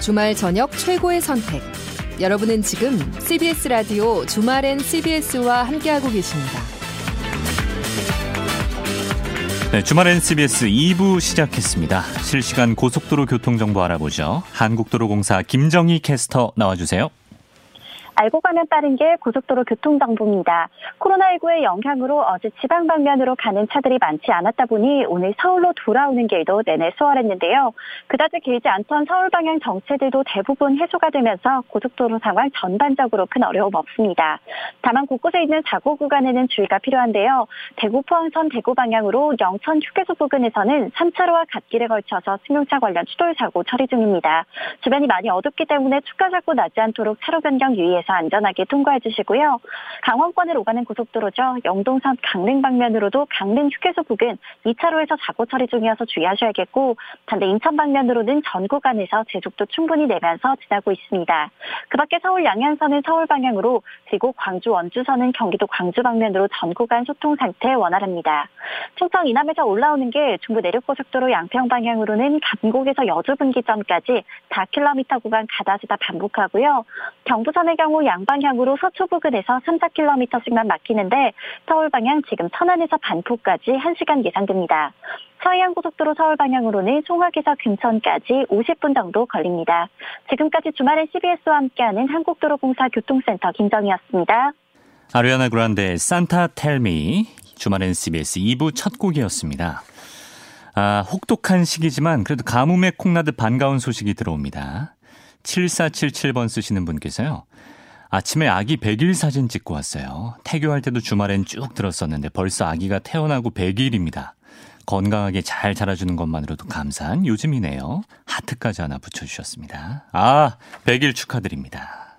주말 저녁 최고의 선택. 여러분은 지금 CBS 라디오 주말엔 CBS와 함께하고 계십니다. 네, 주말엔 CBS 2부 시작했습니다. 실시간 고속도로 교통정보 알아보죠. 한국도로공사 김정희 캐스터 나와주세요. 알고 가면 빠른 게 고속도로 교통정보입니다. 코로나19의 영향으로 어제 지방 방면으로 가는 차들이 많지 않았다 보니 오늘 서울로 돌아오는 길도 내내 수월했는데요. 그다지 길지 않던 서울 방향 정체들도 대부분 해소가 되면서 고속도로 상황 전반적으로 큰 어려움 없습니다. 다만 곳곳에 있는 사고 구간에는 주의가 필요한데요. 대구 포항선 대구 방향으로 영천 휴게소 부근에서는 3차로와 갓길에 걸쳐서 승용차 관련 추돌 사고 처리 중입니다. 주변이 많이 어둡기 때문에 추가 사고 나지 않도록 차로 변경 유의해서 안전하게 통과해 주시고요. 강원권을 오가는 고속도로죠. 영동선 강릉 방면으로도 강릉 휴게소 부근 2차로에서 사고 처리 중이어서 주의하셔야겠고 반대 인천 방면으로는 전 구간에서 제속도 충분히 내면서 지나고 있습니다. 그 밖에 서울 양양선은 서울 방향으로 그리고 광주 원주선은 경기도 광주 방면으로 전 구간 소통 상태 원활합니다. 충청 이남에서 올라오는 게 중부 내륙고속도로 양평 방향으로는 감곡에서 여주 분기점까지 4km 구간 가다지다 반복하고요. 경부선의 경우 양방향으로 서초 부근에서 3, 4km씩만 막히는데 서울 방향 지금 천안에서 반포까지 1시간 예상됩니다. 서해안고속도로 서울 방향으로는 송악에서 금천까지 50분 정도 걸립니다. 지금까지 주말엔 CBS와 함께하는 한국도로공사 교통센터 김정희였습니다. 아리아나 그란데 산타 텔미 주말엔 CBS 2부 첫 곡이었습니다. 아, 혹독한 시기지만 그래도 가뭄에 콩나듯 반가운 소식이 들어옵니다. 7477번 쓰시는 분께서요. 아침에 아기 100일 사진 찍고 왔어요. 태교할 때도 주말엔 쭉 들었었는데 벌써 아기가 태어나고 100일입니다. 건강하게 잘 자라주는 것만으로도 감사한 요즘이네요. 하트까지 하나 붙여주셨습니다. 아, 100일 축하드립니다.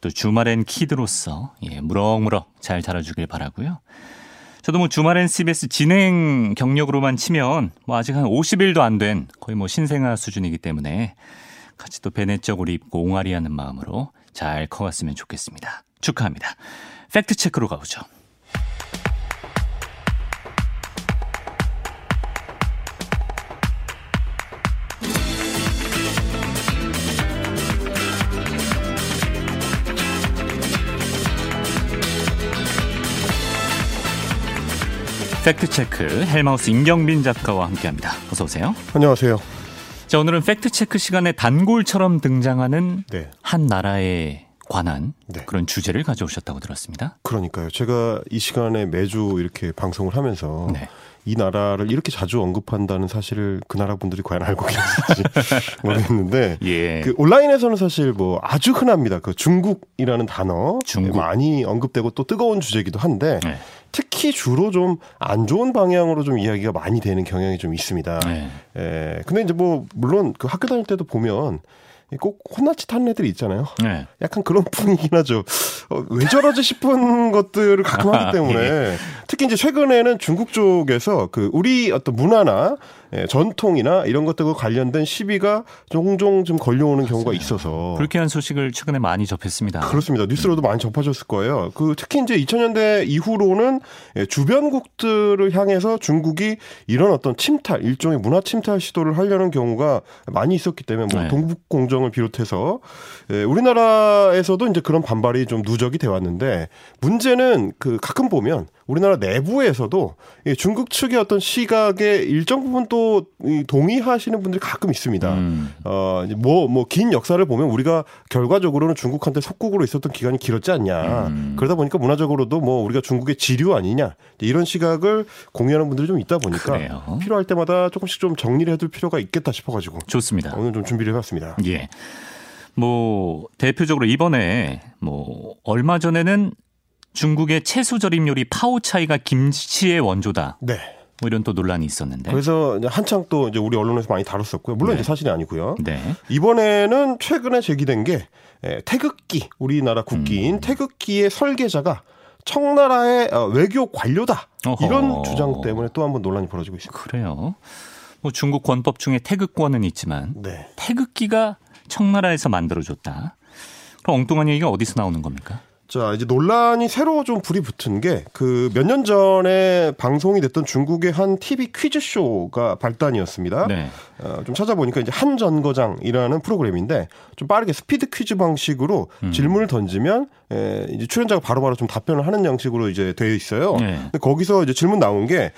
또 주말엔 키드로서 예, 무럭무럭 잘 자라주길 바라고요. 저도 뭐 주말엔 CBS 진행 경력으로만 치면 뭐 아직 한 50일도 안 된 거의 뭐 신생아 수준이기 때문에 같이 또 베네적으로 입고 옹알이 하는 마음으로 잘 커갔으면 좋겠습니다. 축하합니다. 팩트체크로 가보죠. 팩트체크 헬마우스 임경빈 작가와 함께합니다. 어서 오세요. 안녕하세요. 자 오늘은 팩트체크 시간에 단골처럼 등장하는 네. 한 나라에 관한 네. 그런 주제를 가져오셨다고 들었습니다. 그러니까요. 제가 이 시간에 매주 이렇게 방송을 하면서 네. 이 나라를 이렇게 자주 언급한다는 사실을 그 나라 분들이 과연 알고 계실지 모르겠는데 예. 그 온라인에서는 사실 뭐 아주 흔합니다. 그 중국이라는 단어 중국. 많이 언급되고 또 뜨거운 주제이기도 한데 네. 특히 주로 좀 안 좋은 방향으로 좀 이야기가 많이 되는 경향이 좀 있습니다. 네. 에, 근데 이제 뭐 물론 그 학교 다닐 때도 보면 꼭 혼나짓 하는 애들이 있잖아요. 네. 약간 그런 분위기긴 하죠. 어, 왜 저러지 싶은 것들을 가끔 하기 때문에 예. 특히 이제 최근에는 중국 쪽에서 그 우리 어떤 문화나 예, 전통이나 이런 것들과 관련된 시비가 종종 좀 걸려오는 경우가 있어서 불쾌한 소식을 최근에 많이 접했습니다. 그렇습니다. 뉴스로도 많이 접하셨을 거예요. 그 특히 이제 2000년대 이후로는 예, 주변국들을 향해서 중국이 이런 어떤 침탈, 일종의 문화 침탈 시도를 하려는 경우가 많이 있었기 때문에 뭐 네. 동북 공정을 비롯해서 예, 우리나라에서도 이제 그런 반발이 좀 누적이 돼 왔는데 문제는 그 가끔 보면 우리나라 내부에서도 이 중국 측의 어떤 시각에 일정 부분 또이 동의하시는 분들이 가끔 있습니다. 음. 어, 뭐, 뭐, 긴 역사를 보면 우리가 결과적으로는 중국한테 속국으로 있었던 기간이 길었지 않냐. 음. 그러다 보니까 문화적으로도 뭐 우리가 중국의 지류 아니냐. 이런 시각을 공유하는 분들이 좀 있다 보니까 그래요. 필요할 때마다 조금씩 좀 정리를 해둘 필요가 있겠다 싶어가지고 좋습니다. 오늘 좀 준비를 해봤습니다. 예. 뭐 대표적으로 이번에 뭐 얼마 전에는 중국의 채소 절임 요리 파오차이가 김치의 원조다. 네. 뭐 이런 또 논란이 있었는데. 그래서 한창 또 이제 우리 언론에서 많이 다뤘었고요. 물론 네. 이제 사실이 아니고요. 네. 이번에는 최근에 제기된 게 에, 태극기 우리나라 음. 국기인 태극기의 설계자가 청나라의 어, 외교 관료다 어허. 이런 주장 때문에 또 한 번 논란이 벌어지고 있습니다. 그래요. 뭐 중국 권법 중에 태극권은 있지만 네. 태극기가 청나라에서 만들어줬다. 그럼 엉뚱한 얘기가 어디서 나오는 겁니까? 자, 이제 논란이 새로 좀 불이 붙은 게 그 몇 년 전에 방송이 됐던 중국의 한 TV 퀴즈쇼가 발단이었습니다. 네. 어, 좀 찾아보니까 이제 한 전거장이라는 프로그램인데 좀 빠르게 스피드 퀴즈 방식으로 음. 질문을 던지면 에, 이제 출연자가 바로바로 좀 답변을 하는 양식으로 이제 되어 있어요. 네. 근데 거기서 이제 질문 나온 게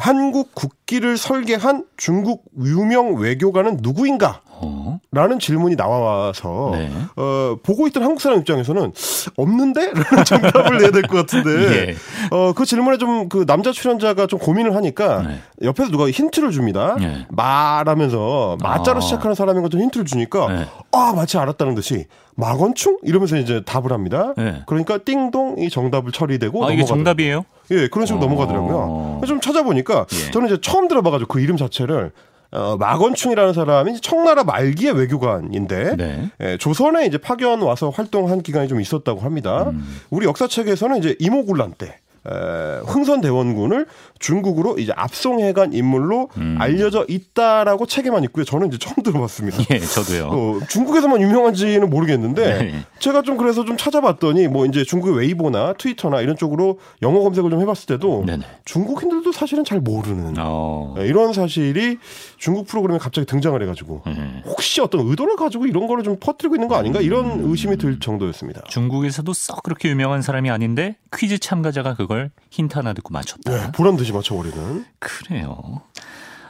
한국 국기를 설계한 중국 유명 외교관은 누구인가? 어? 라는 질문이 나와서 네. 어, 보고 있던 한국 사람 입장에서는 없는데? 라는 정답을 내야 될 것 같은데 예. 어, 그 질문에 좀 그 남자 출연자가 좀 고민을 하니까 네. 옆에서 누가 힌트를 줍니다. 네. 마라면서 마자로 아. 시작하는 사람인 것좀 힌트를 주니까 네. 아 마치 알았다는 듯이 마건충 이러면서 이제 답을 합니다. 네. 그러니까 띵동 이 정답을 처리되고 아, 이게 정답이에요? 예, 그런 식으로 어. 넘어가더라고요. 좀 찾아보니까 예. 저는 이제 처음 들어봐가지고 그 이름 자체를 어, 마건충이라는 사람이 청나라 말기의 외교관인데 네. 예, 조선에 이제 파견 와서 활동한 기간이 좀 있었다고 합니다. 음. 우리 역사책에서는 이제 이모군란 때 흥선 대원군을 중국으로 이제 압송해간 인물로 음. 알려져 있다라고 책에만 있고요. 저는 이제 처음 들어봤습니다. 예, 저도요. 어, 중국에서만 유명한지는 모르겠는데 네. 제가 좀 그래서 좀 찾아봤더니 뭐 이제 중국의 웨이보나 트위터나 이런 쪽으로 영어 검색을 좀 해봤을 때도 네네. 중국인들도 사실은 잘 모르는 어. 네, 이런 사실이 중국 프로그램에 갑자기 등장을 해가지고 음. 혹시 어떤 의도를 가지고 이런 거를 좀 퍼뜨리고 있는 거 아닌가 이런 음. 의심이 들 정도였습니다. 중국에서도 썩 그렇게 유명한 사람이 아닌데 퀴즈 참가자가 그걸 힌트 하나 듣고 맞췄다. 네, 보란 듯이 맞춰버리는. 그래요.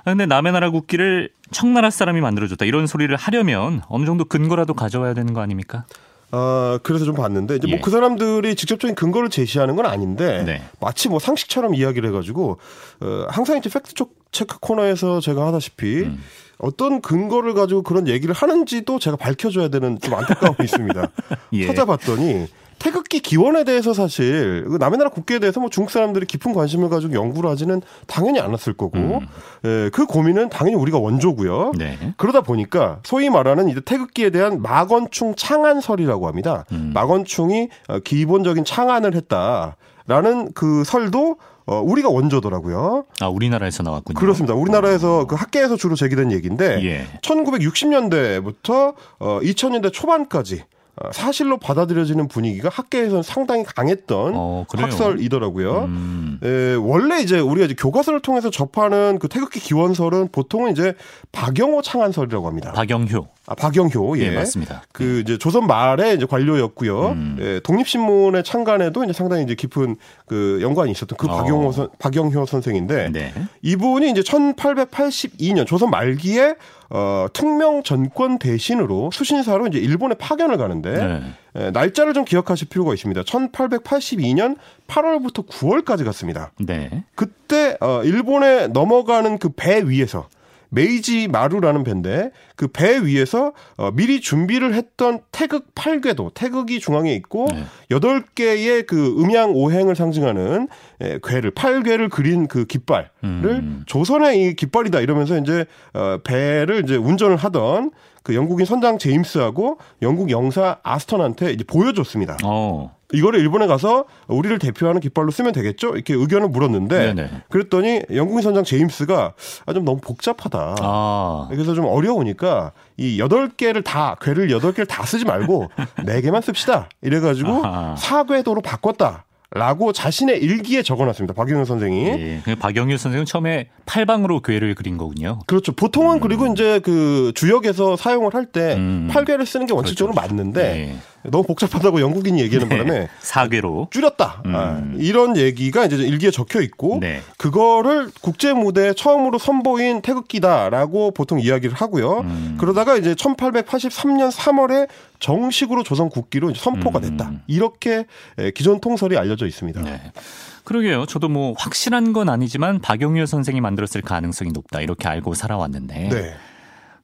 아, 근데 남의 나라 국기를 청나라 사람이 만들어줬다 이런 소리를 하려면 어느 정도 근거라도 가져와야 되는 거 아닙니까? 아, 그래서 좀 봤는데, 이제 뭐 예. 뭐그 사람들이 직접적인 근거를 제시하는 건 아닌데, 네. 마치 뭐 상식처럼 이야기를 해가지고, 어, 항상 이제 팩트 체크 코너에서 제가 하다시피, 음. 어떤 근거를 가지고 그런 얘기를 하는지도 제가 밝혀줘야 되는 좀 안타까움이 있습니다. 예. 찾아봤더니, 태극기 기원에 대해서 사실 그 남의 나라 국기에 대해서 뭐 중국 사람들이 깊은 관심을 가지고 연구를 하지는 당연히 않았을 거고 음. 예, 그 고민은 당연히 우리가 원조고요. 네. 그러다 보니까 소위 말하는 이제 태극기에 대한 마건충 창안설이라고 합니다. 음. 마건충이 어, 기본적인 창안을 했다라는 그 설도 어, 우리가 원조더라고요. 아, 우리나라에서 나왔군요. 그렇습니다. 우리나라에서 어. 그 학계에서 주로 제기된 얘기인데 예. 1960년대부터 어, 2000년대 초반까지 어, 사실로 받아들여지는 분위기가 학계에서는 상당히 강했던 어, 학설이더라고요. 음. 에, 원래 이제 우리가 이제 교과서를 통해서 접하는 그 태극기 기원설은 보통은 이제 박영호 창안설이라고 합니다. 박영효. 아, 박영효, 예. 예 맞습니다. 그 네. 이제 조선 말에 이제 관료였고요. 음. 예, 독립신문의 창간에도 이제 상당히 이제 깊은 그 연관이 있었던 그 어. 박영호 선, 박영효 선생인데 네. 이분이 이제 1882년 조선 말기에 어, 특명 전권 대신으로 수신사로 이제 일본에 파견을 가는데 네. 에, 날짜를 좀 기억하실 필요가 있습니다. 1882년 8월부터 9월까지 갔습니다. 네. 그때 어, 일본에 넘어가는 그 배 위에서 메이지 마루라는 배인데 그 배 위에서 어, 미리 준비를 했던 태극 8궤도 태극이 중앙에 있고 네. 8개의 그 음양 오행을 상징하는 예, 궤를 8궤를 그린 그 깃발을 음. 조선의 이 깃발이다 이러면서 이제 어, 배를 이제 운전을 하던 그 영국인 선장 제임스하고 영국 영사 아스턴한테 이제 보여줬습니다. 어. 이거를 일본에 가서 우리를 대표하는 깃발로 쓰면 되겠죠? 이렇게 의견을 물었는데 네네. 그랬더니 영국인 선장 제임스가 아, 좀 너무 복잡하다. 아. 그래서 좀 어려우니까 이 여덟 개를 다 괴를 여덟 개를 다 쓰지 말고 네 개만 씁시다. 이래가지고 사궤도로 바꿨다. 라고 자신의 일기에 적어놨습니다. 박영효 선생이. 예, 그 박영효 선생은 처음에 팔방으로 괴를 그린 거군요. 그렇죠. 보통은 음. 그리고 이제 그 주역에서 사용을 할때 음. 팔괴를 쓰는 게 원칙적으로 그렇죠. 맞는데 네. 너무 복잡하다고 영국인이 얘기하는 네. 바람에 사괴로 줄였다. 음. 아, 이런 얘기가 이제 일기에 적혀 있고 네. 그거를 국제 무대에 처음으로 선보인 태극기다라고 보통 이야기를 하고요. 음. 그러다가 이제 1883년 3월에 정식으로 조선 국기로 선포가 됐다. 음. 이렇게 기존 통설이 알려져 있습니다. 네. 그러게요. 저도 뭐 확실한 건 아니지만 박용효 선생이 만들었을 가능성이 높다 이렇게 알고 살아왔는데. 네.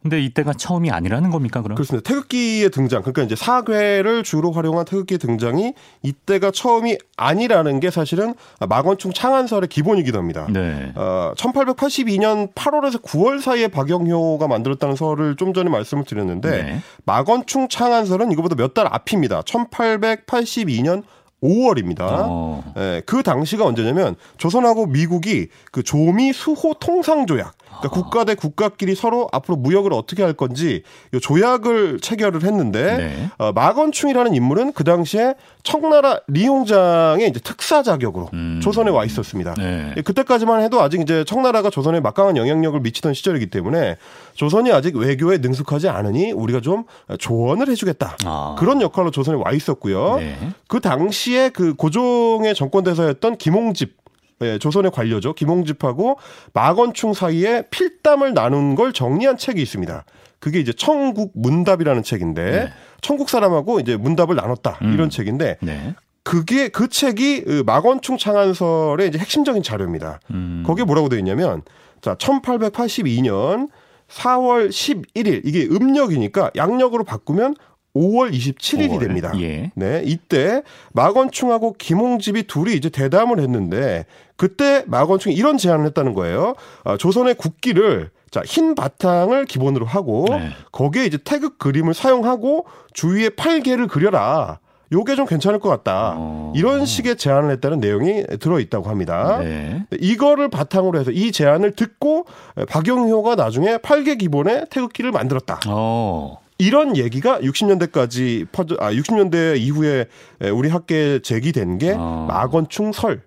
근데 이때가 처음이 아니라는 겁니까, 그럼? 그렇습니다. 태극기의 등장, 그러니까 이제 사괴를 주로 활용한 태극기 등장이 이때가 처음이 아니라는 게 사실은 마건충 창안설의 기본이기도 합니다. 네. 어, 1882년 8월에서 9월 사이에 박영효가 만들었다는 설을 좀 전에 말씀을 드렸는데 네. 마건충 창안설은 이거보다 몇 달 앞입니다. 1882년 5월입니다. 어. 예, 그 당시가 언제냐면 조선하고 미국이 그 조미 수호 통상 조약 그러니까 어. 국가 대 국가끼리 서로 앞으로 무역을 어떻게 할 건지 조약을 체결을 했는데 네. 어, 마건충이라는 인물은 그 당시에 청나라 리용장의 이제 특사 자격으로 음. 조선에 와 있었습니다. 네. 예, 그때까지만 해도 아직 이제 청나라가 조선에 막강한 영향력을 미치던 시절이기 때문에 조선이 아직 외교에 능숙하지 않으니 우리가 좀 조언을 해주겠다. 아. 그런 역할로 조선에 와 있었고요. 네. 그 당시에 그 고종의 정권 대사였던 김홍집 예, 조선의 관료죠. 김홍집하고 마건충 사이에 필담을 나눈 걸 정리한 책이 있습니다. 그게 이제 청국 문답이라는 책인데 네. 청국 사람하고 이제 문답을 나눴다 음. 이런 책인데 네. 그게 그 책이 그 마건충 창안설의 이제 핵심적인 자료입니다. 음. 거기에 뭐라고 되어 있냐면 자 1882년 4월 11일 이게 음력이니까 양력으로 바꾸면 5월 27일이 5월. 됩니다. 예. 네, 이때 마건충하고 김홍집이 둘이 이제 대담을 했는데 그때 마건충이 이런 제안을 했다는 거예요. 아, 조선의 국기를 자, 흰 바탕을 기본으로 하고 네. 거기에 이제 태극 그림을 사용하고 주위에 팔개를 그려라. 요게 좀 괜찮을 것 같다. 어. 이런 식의 제안을 했다는 내용이 들어 있다고 합니다. 네. 이거를 바탕으로 해서 이 제안을 듣고 박영효가 나중에 팔개 기본의 태극기를 만들었다. 어. 이런 얘기가 60년대까지 퍼져 아 60년대 이후에 우리 학계에 제기된 게 어. 마건충설이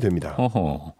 됩니다. 어허.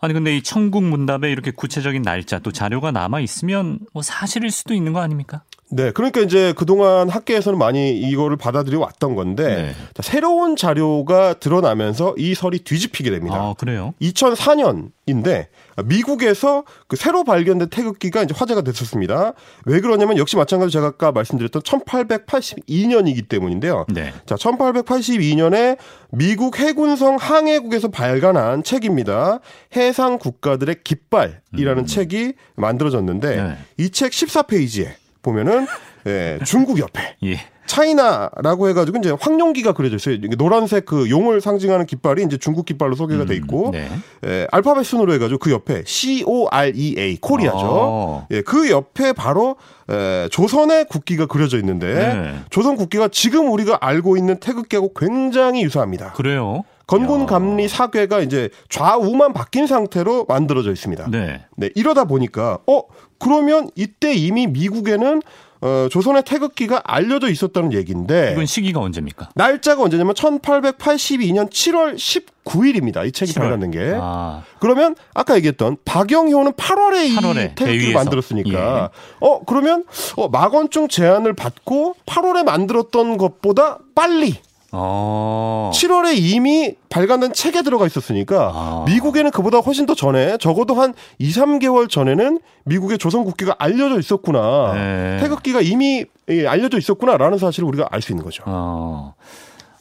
아니 근데 이 청국 문답에 이렇게 구체적인 날짜 또 자료가 남아 있으면 뭐 사실일 수도 있는 거 아닙니까? 네, 그러니까 이제 그동안 학계에서는 많이 이거를 받아들여 왔던 건데 네. 새로운 자료가 드러나면서 이 설이 뒤집히게 됩니다. 아, 그래요? 2004년인데 미국에서 그 새로 발견된 태극기가 이제 화제가 됐었습니다. 왜 그러냐면 역시 마찬가지로 제가 아까 말씀드렸던 1882년이기 때문인데요. 네. 자, 1882년에 미국 해군성 항해국에서 발간한 책입니다. 해상 국가들의 깃발이라는 음. 책이 만들어졌는데 네. 이책 14페이지에 보면은 예, 중국 옆에 예. 차이나라고 해가지고 이제 황룡기가 그려져 있어요. 노란색 그 용을 상징하는 깃발이 이제 중국 깃발로 소개가 돼 음, 있고, 음, 네. 예, 알파벳 순으로 해가지고 그 옆에 C O R E A 코리아죠. 어. 예, 그 옆에 바로 에, 조선의 국기가 그려져 있는데 네. 조선 국기가 지금 우리가 알고 있는 태극기하고 굉장히 유사합니다. 그래요? 건곤 감리 사괴가 이제 좌우만 바뀐 상태로 만들어져 있습니다. 네. 네. 이러다 보니까 어 그러면 이때 이미 미국에는 어, 조선의 태극기가 알려져 있었다는 얘기인데 이건 시기가 언제입니까? 날짜가 언제냐면 1882년 7월 19일입니다. 이 책이 7월. 발간된 게. 아. 그러면 아까 얘기했던 박영효는 8월에, 8월에 이 태극기를 만들었으니까 예. 어 그러면 어, 마건중 제안을 받고 8월에 만들었던 것보다 빨리 어. 7월에 이미 발간된 책에 들어가 있었으니까 아. 미국에는 그보다 훨씬 더 전에 적어도 한 2, 3개월 전에는 미국의 조선 국기가 알려져 있었구나. 네. 태극기가 이미 예, 알려져 있었구나라는 사실을 우리가 알 수 있는 거죠. 어.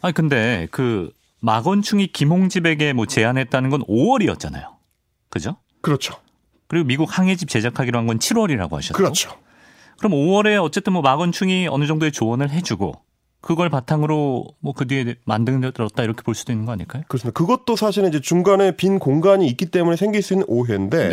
아니 근데 그 마건충이 김홍집에게 뭐 제안했다는 건 5월이었잖아요. 그죠? 그렇죠. 그리고 미국 항해집 제작하기로 한 건 7월이라고 하셨죠. 그렇죠. 그럼 5월에 어쨌든 뭐 마건충이 어느 정도의 조언을 해주고 그걸 바탕으로 뭐 그 뒤에 만들었다 이렇게 볼 수도 있는 거 아닐까요? 그렇습니다. 그것도 사실은 이제 중간에 빈 공간이 있기 때문에 생길 수 있는 오해인데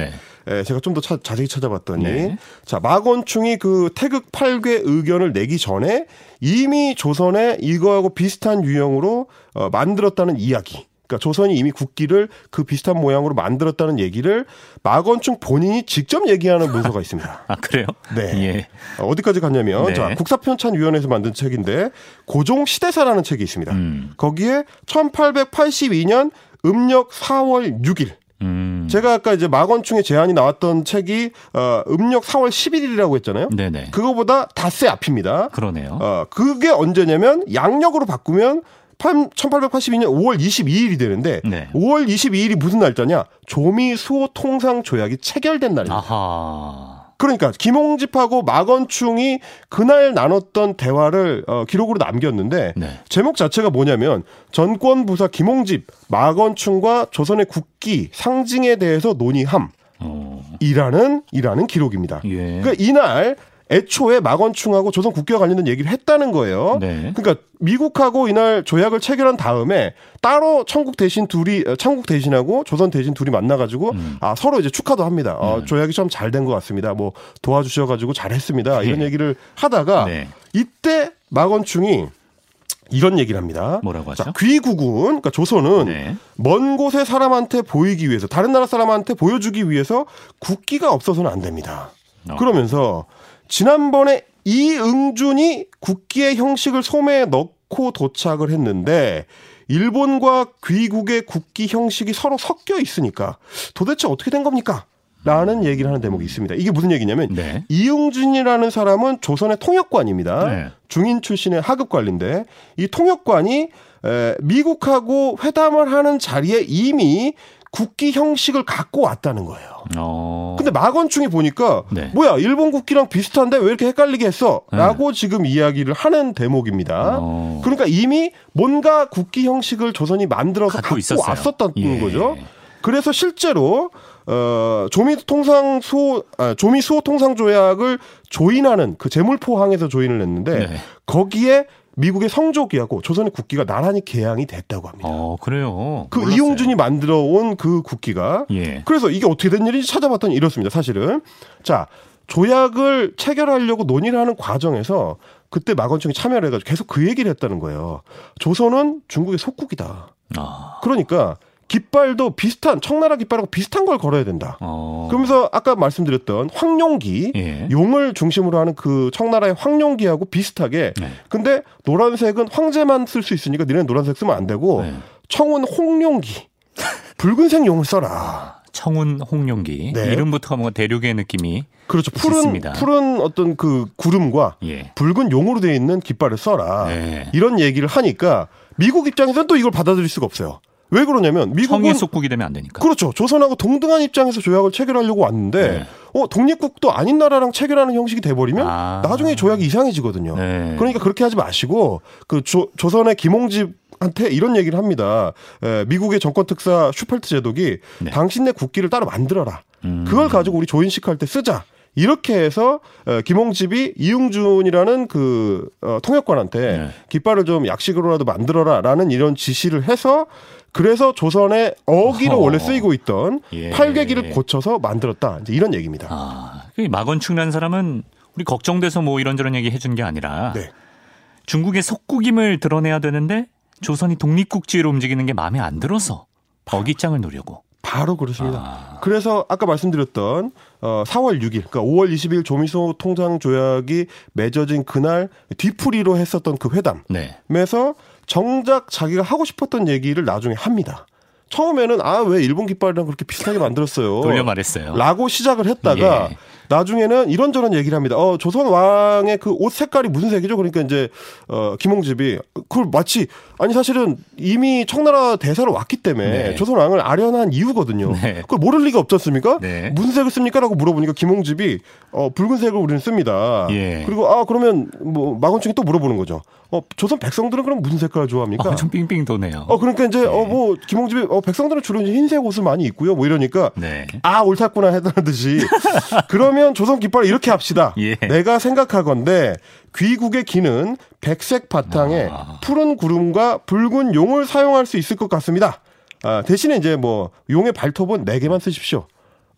네. 에, 제가 좀 더 자세히 찾아봤더니 네. 자 마건충이 그 태극 8개 의견을 내기 전에 이미 조선에 이거하고 비슷한 유형으로 어, 만들었다는 이야기. 그러니까 조선이 이미 국기를 그 비슷한 모양으로 만들었다는 얘기를 마건충 본인이 직접 얘기하는 문서가 있습니다. 아 그래요? 네. 예. 어디까지 갔냐면 네. 자 국사편찬위원회에서 만든 책인데 고종 시대사라는 책이 있습니다. 음. 거기에 1882년 음력 4월 6일 음. 제가 아까 이제 마건충의 제안이 나왔던 책이 어, 음력 4월 11일이라고 했잖아요. 네네. 그거보다 닷새 앞입니다. 그러네요. 어, 그게 언제냐면 양력으로 바꾸면 1882년 5월 22일이 되는데 네. 5월 22일이 무슨 날짜냐? 조미 수호 통상 조약이 체결된 날입니다. 아하. 그러니까 김홍집하고 마건충이 그날 나눴던 대화를 어, 기록으로 남겼는데 네. 제목 자체가 뭐냐면 전권 부사 김홍집 마건충과 조선의 국기 상징에 대해서 논의함. 어. 이라는 이라는 기록입니다. 예. 그러니까 이날 애초에 마건충하고 조선 국기와 관련된 얘기를 했다는 거예요. 네. 그러니까 미국하고 이날 조약을 체결한 다음에 따로 청국 대신 둘이 어, 청국 대신하고 조선 대신 둘이 만나가지고 음. 아 서로 이제 축하도 합니다. 어, 음. 조약이 참 잘 된 것 같습니다. 뭐 도와주셔가지고 잘했습니다. 이런 네. 얘기를 하다가 네. 이때 마건충이 이런 얘기를 합니다. 뭐라고 하죠? 자, 귀국은 그러니까 조선은 네. 먼 곳의 사람한테 보이기 위해서 다른 나라 사람한테 보여주기 위해서 국기가 없어서는 안 됩니다. 어. 그러면서 지난번에 이응준이 국기의 형식을 소매에 넣고 도착을 했는데 일본과 귀국의 국기 형식이 서로 섞여 있으니까 도대체 어떻게 된 겁니까? 라는 얘기를 하는 대목이 있습니다. 이게 무슨 얘기냐면 네. 이용준이라는 사람은 조선의 통역관입니다. 네. 중인 출신의 하급 관리인데 이 통역관이 에, 미국하고 회담을 하는 자리에 이미 국기 형식을 갖고 왔다는 거예요. 어. 근데 마건충이 보니까 네. 뭐야 일본 국기랑 비슷한데 왜 이렇게 헷갈리게 했어?라고 지금 이야기를 하는 대목입니다. 어. 그러니까 이미 뭔가 국기 형식을 조선이 만들어서 갖고 갖고. 왔었다는 예. 거죠. 그래서 실제로 어 조미 통상 수호 아, 조미 수호 통상 조약을 조인하는 그 제물포항에서 조인을 했는데 네. 거기에 미국의 성조기하고 조선의 국기가 나란히 개양이 됐다고 합니다. 어, 그래요. 그 몰랐어요. 이용준이 만들어 온 그 국기가 예. 그래서 이게 어떻게 된 일인지 찾아봤더니 이렇습니다. 사실은 자 조약을 체결하려고 논의를 하는 과정에서 그때 마건충이 참여를 해가지고 계속 그 얘기를 했다는 거예요. 조선은 중국의 속국이다. 아. 그러니까 깃발도 비슷한 청나라 깃발하고 비슷한 걸 걸어야 된다. 어. 그러면서 아까 말씀드렸던 황룡기 예. 용을 중심으로 하는 그 청나라의 황룡기하고 비슷하게 네. 근데 노란색은 황제만 쓸 수 있으니까 니네는 노란색 쓰면 안 되고 네. 청은 홍룡기 붉은색 용을 써라. 청운 홍룡기. 네. 이름부터가 뭔가 대륙의 느낌이 그렇죠. 푸른 있습니다. 푸른 어떤 그 구름과 예. 붉은 용으로 되어 있는 깃발을 써라. 네. 이런 얘기를 하니까 미국 입장에서는 또 이걸 받아들일 수가 없어요. 왜 그러냐면 미국은 청의 속국이 되면 안 되니까. 그렇죠. 조선하고 동등한 입장에서 조약을 체결하려고 왔는데 네. 어 독립국도 아닌 나라랑 체결하는 형식이 돼 버리면 아. 나중에 조약이 이상해지거든요. 네. 그러니까 그렇게 하지 마시고 그 조, 조선의 김홍집 한테 이런 얘기를 합니다. 에, 미국의 정권 특사 슈펠트 제독이 네. 당신네 국기를 따로 만들어라. 음. 그걸 가지고 우리 조인식 할 때 쓰자. 이렇게 해서 에, 김홍집이 이용준이라는 그 어, 통역관한테 네. 깃발을 좀 약식으로라도 만들어라라는 이런 지시를 해서 그래서 조선의 어기로 어허. 원래 쓰이고 있던 예. 팔개기를 고쳐서 만들었다. 이제 이런 얘기입니다. 아, 그 마건충이라는 사람은 우리 걱정돼서 뭐 이런저런 얘기 해준 게 아니라 네. 중국의 속국임을 드러내야 되는데 조선이 독립국지로 움직이는 게 마음에 안 들어서 어깃장을 놓으려고. 바로 그렇습니다. 아. 그래서 아까 말씀드렸던 어 4월 6일, 그러니까 5월 20일 조미소 통상 조약이 맺어진 그날 뒤풀이로 했었던 그 회담에서 네. 정작 자기가 하고 싶었던 얘기를 나중에 합니다. 처음에는 아 왜 일본 깃발이랑 그렇게 비슷하게 만들었어요. 돌려 말했어요. 라고 시작을 했다가 예. 나중에는 이런저런 얘기를 합니다. 어, 조선 왕의 그 옷 색깔이 무슨 색이죠? 그러니까 이제, 어, 김홍집이 그걸 마치, 아니 사실은 이미 청나라 대사로 왔기 때문에 네. 조선 왕을 아련한 이유거든요. 네. 그걸 모를 리가 없지 않습니까? 네. 무슨 색을 씁니까? 라고 물어보니까 김홍집이, 어, 붉은색을 우리는 씁니다. 예. 그리고, 아, 그러면 뭐, 마건충이 또 물어보는 거죠. 어, 조선 백성들은 그럼 무슨 색깔을 좋아합니까? 어, 좀 빙빙 도네요. 어, 그러니까 이제, 어, 뭐, 김홍집이, 어, 백성들은 주로 흰색 옷을 많이 입고요. 뭐 이러니까, 네. 아 옳았구나 했다는 듯이 그러면 조선 깃발 이렇게 합시다. 예. 내가 생각하건데 귀국의 기는 백색 바탕에 아. 푸른 구름과 붉은 용을 사용할 수 있을 것 같습니다. 아, 대신에 이제 뭐 용의 발톱은 네 개만 쓰십시오.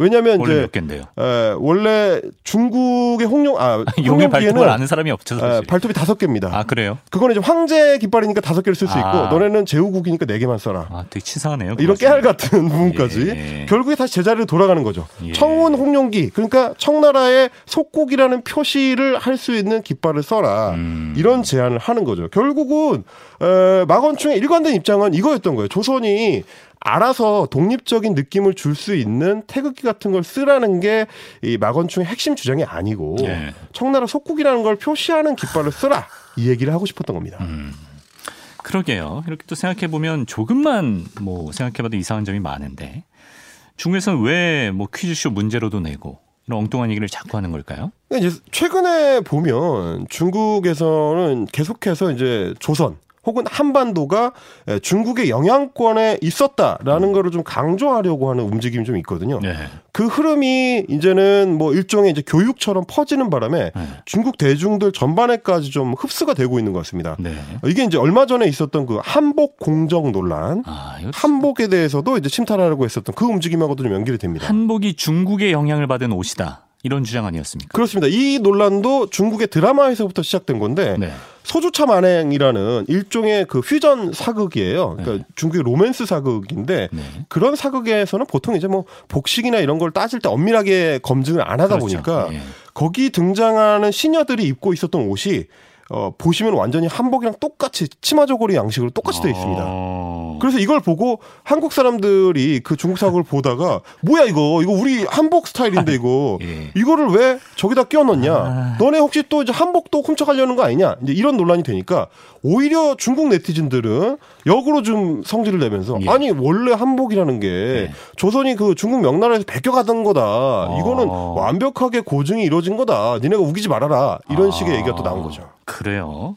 왜냐하면 이제 몇 개인데요? 에, 원래 중국의 홍룡 아 용의 발톱을 아는 사람이 없죠. 에. 발톱이 다섯 개입니다. 아 그래요? 그거는 이제 황제 깃발이니까 다섯 개를 쓸수 있고 아. 너네는 제후국이니까 네 개만 써라. 아 되게 치사하네요. 이런. 깨알 같은 부분까지 예. 결국에 다시 제자리로 돌아가는 거죠. 예. 청운 홍룡기 그러니까 청나라의 속국이라는 표시를 할 수 있는 깃발을 써라 음. 이런 제안을 하는 거죠. 결국은 에, 마건충의 일관된 입장은 이거였던 거예요. 조선이 알아서 독립적인 느낌을 줄 수 있는 태극기 같은 걸 쓰라는 게 이 마건충의 핵심 주장이 아니고 예. 청나라 속국이라는 걸 표시하는 깃발을 쓰라 이 얘기를 하고 싶었던 겁니다. 음. 그러게요. 이렇게 또 생각해 보면 조금만 뭐 생각해봐도 이상한 점이 많은데 중국에서는 왜 뭐 퀴즈쇼 문제로도 내고 이런 엉뚱한 얘기를 자꾸 하는 걸까요? 그러니까 이제 최근에 보면 중국에서는 계속해서 이제 조선 혹은 한반도가 중국의 영향권에 있었다라는 거를 좀 강조하려고 하는 움직임이 좀 있거든요. 네. 그 흐름이 이제는 뭐 일종의 이제 교육처럼 퍼지는 바람에 네. 중국 대중들 전반에까지 좀 흡수가 되고 있는 것 같습니다. 네. 이게 이제 얼마 전에 있었던 그 한복 공정 논란, 아, 한복에 대해서도 이제 침탈하려고 했었던 그 움직임하고도 좀 연결이 됩니다. 한복이 중국의 영향을 받은 옷이다. 이런 주장 아니었습니까? 그렇습니다. 이 논란도 중국의 드라마에서부터 시작된 건데 네. 소주차 만행이라는 일종의 그 퓨전 사극이에요. 그러니까 중국의 로맨스 사극인데 네. 그런 사극에서는 보통 이제 뭐 복식이나 이런 걸 따질 때 엄밀하게 검증을 안 하다 그렇죠. 보니까 예. 거기 등장하는 시녀들이 입고 있었던 옷이 어, 보시면 완전히 한복이랑 똑같이 치마 저고리 양식으로 똑같이 되어 있습니다. 어. 그래서 이걸 보고 한국 사람들이 그 중국 사극을 보다가 뭐야 이거 이거 우리 한복 스타일인데 이거 예. 이거를 왜 저기다 끼워 넣냐? 아. 너네 혹시 또 이제 한복도 훔쳐가려는 거 아니냐? 이제 이런 논란이 되니까 오히려 중국 네티즌들은 역으로 좀 성질을 내면서 예. 아니 원래 한복이라는 게 예. 조선이 그 중국 명나라에서 베껴가던 거다. 이거는 어. 완벽하게 고증이 이루어진 거다. 니네가 우기지 말아라. 이런 아. 식의 얘기가 또 나온 거죠. 그래요.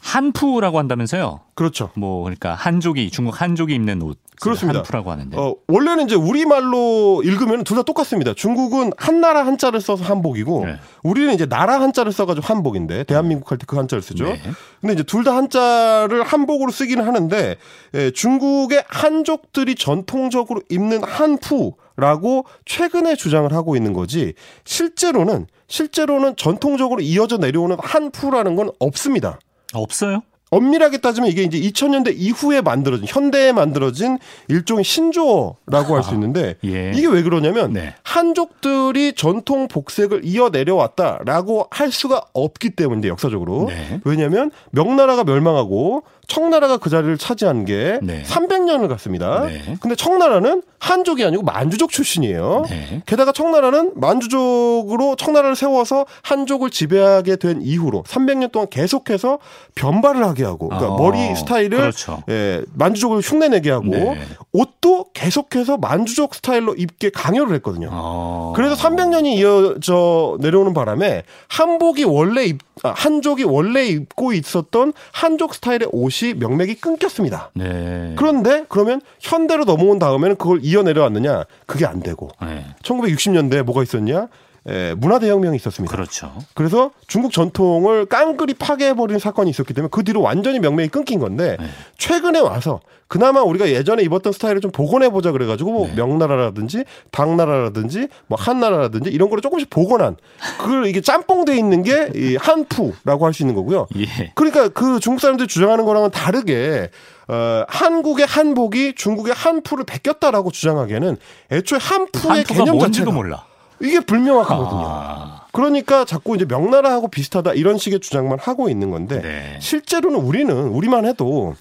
한푸라고 한다면서요? 그렇죠. 뭐 그러니까 한족이 중국 한족이 입는 옷 그렇습니다. 한푸라고 하는데. 어, 원래는 이제 우리말로 읽으면 둘 다 똑같습니다. 중국은 한 나라 한자를 써서 한복이고 네. 우리는 이제 나라 한자를 써 가지고 한복인데 대한민국 할 때 그 한자를 쓰죠. 네. 근데 이제 둘 다 한자를 한복으로 쓰기는 하는데 예, 중국의 한족들이 전통적으로 입는 한푸 라고 최근에 주장을 하고 있는 거지 실제로는 실제로는 전통적으로 이어져 내려오는 한푸라는 건 없습니다. 없어요? 엄밀하게 따지면 이게 이제 2000년대 이후에 만들어진 현대에 만들어진 일종의 신조어라고 할 수 있는데 예. 이게 왜 그러냐면 네. 한족들이 전통 복색을 이어 내려왔다라고 할 수가 없기 때문인데 역사적으로 네. 왜냐하면 명나라가 멸망하고 청나라가 그 자리를 차지한 게 네. 300년을 갔습니다. 네. 근데 청나라는 한족이 아니고 만주족 출신이에요. 네. 게다가 청나라는 만주족으로 청나라를 세워서 한족을 지배하게 된 이후로 300년 동안 계속해서 변발을 하게 하고 그러니까 어, 머리 스타일을 그렇죠. 예, 만주족을 흉내내게 하고 네. 옷도 계속해서 만주족 스타일로 입게 강요를 했거든요. 어. 그래서 300년이 이어져 내려오는 바람에 한복이 원래 입, 아, 한족이 원래 입고 있었던 한족 스타일의 옷이 명맥이 끊겼습니다. 네. 그런데 그러면 현대로 넘어온 다음에는 그걸 이어 내려왔느냐? 그게 안 되고 네. 1960년대에 뭐가 있었냐? 에, 문화 대혁명이 있었습니다. 그렇죠. 그래서 중국 전통을 깡그리 파괴해버리는 사건이 있었기 때문에 그 뒤로 완전히 명맥이 끊긴 건데 네. 최근에 와서 그나마 우리가 예전에 입었던 스타일을 좀 복원해보자 그래가지고 뭐 네. 명나라라든지 당나라라든지 뭐 한나라라든지 이런 거를 조금씩 복원한 그걸 이게 짬뽕돼 있는 게 이 한푸라고 할 수 있는 거고요. 예. 그러니까 그 중국 사람들이 주장하는 거랑은 다르게 어, 한국의 한복이 중국의 한푸를 베꼈다라고 주장하기에는 애초에 한푸의 개념 자체가 몰라. 이게 불명확하거든요. 아, 그러니까 자꾸 이제 명나라하고 비슷하다 이런 식의 주장만 하고 있는 건데 네. 실제로는 우리는 우리만 해도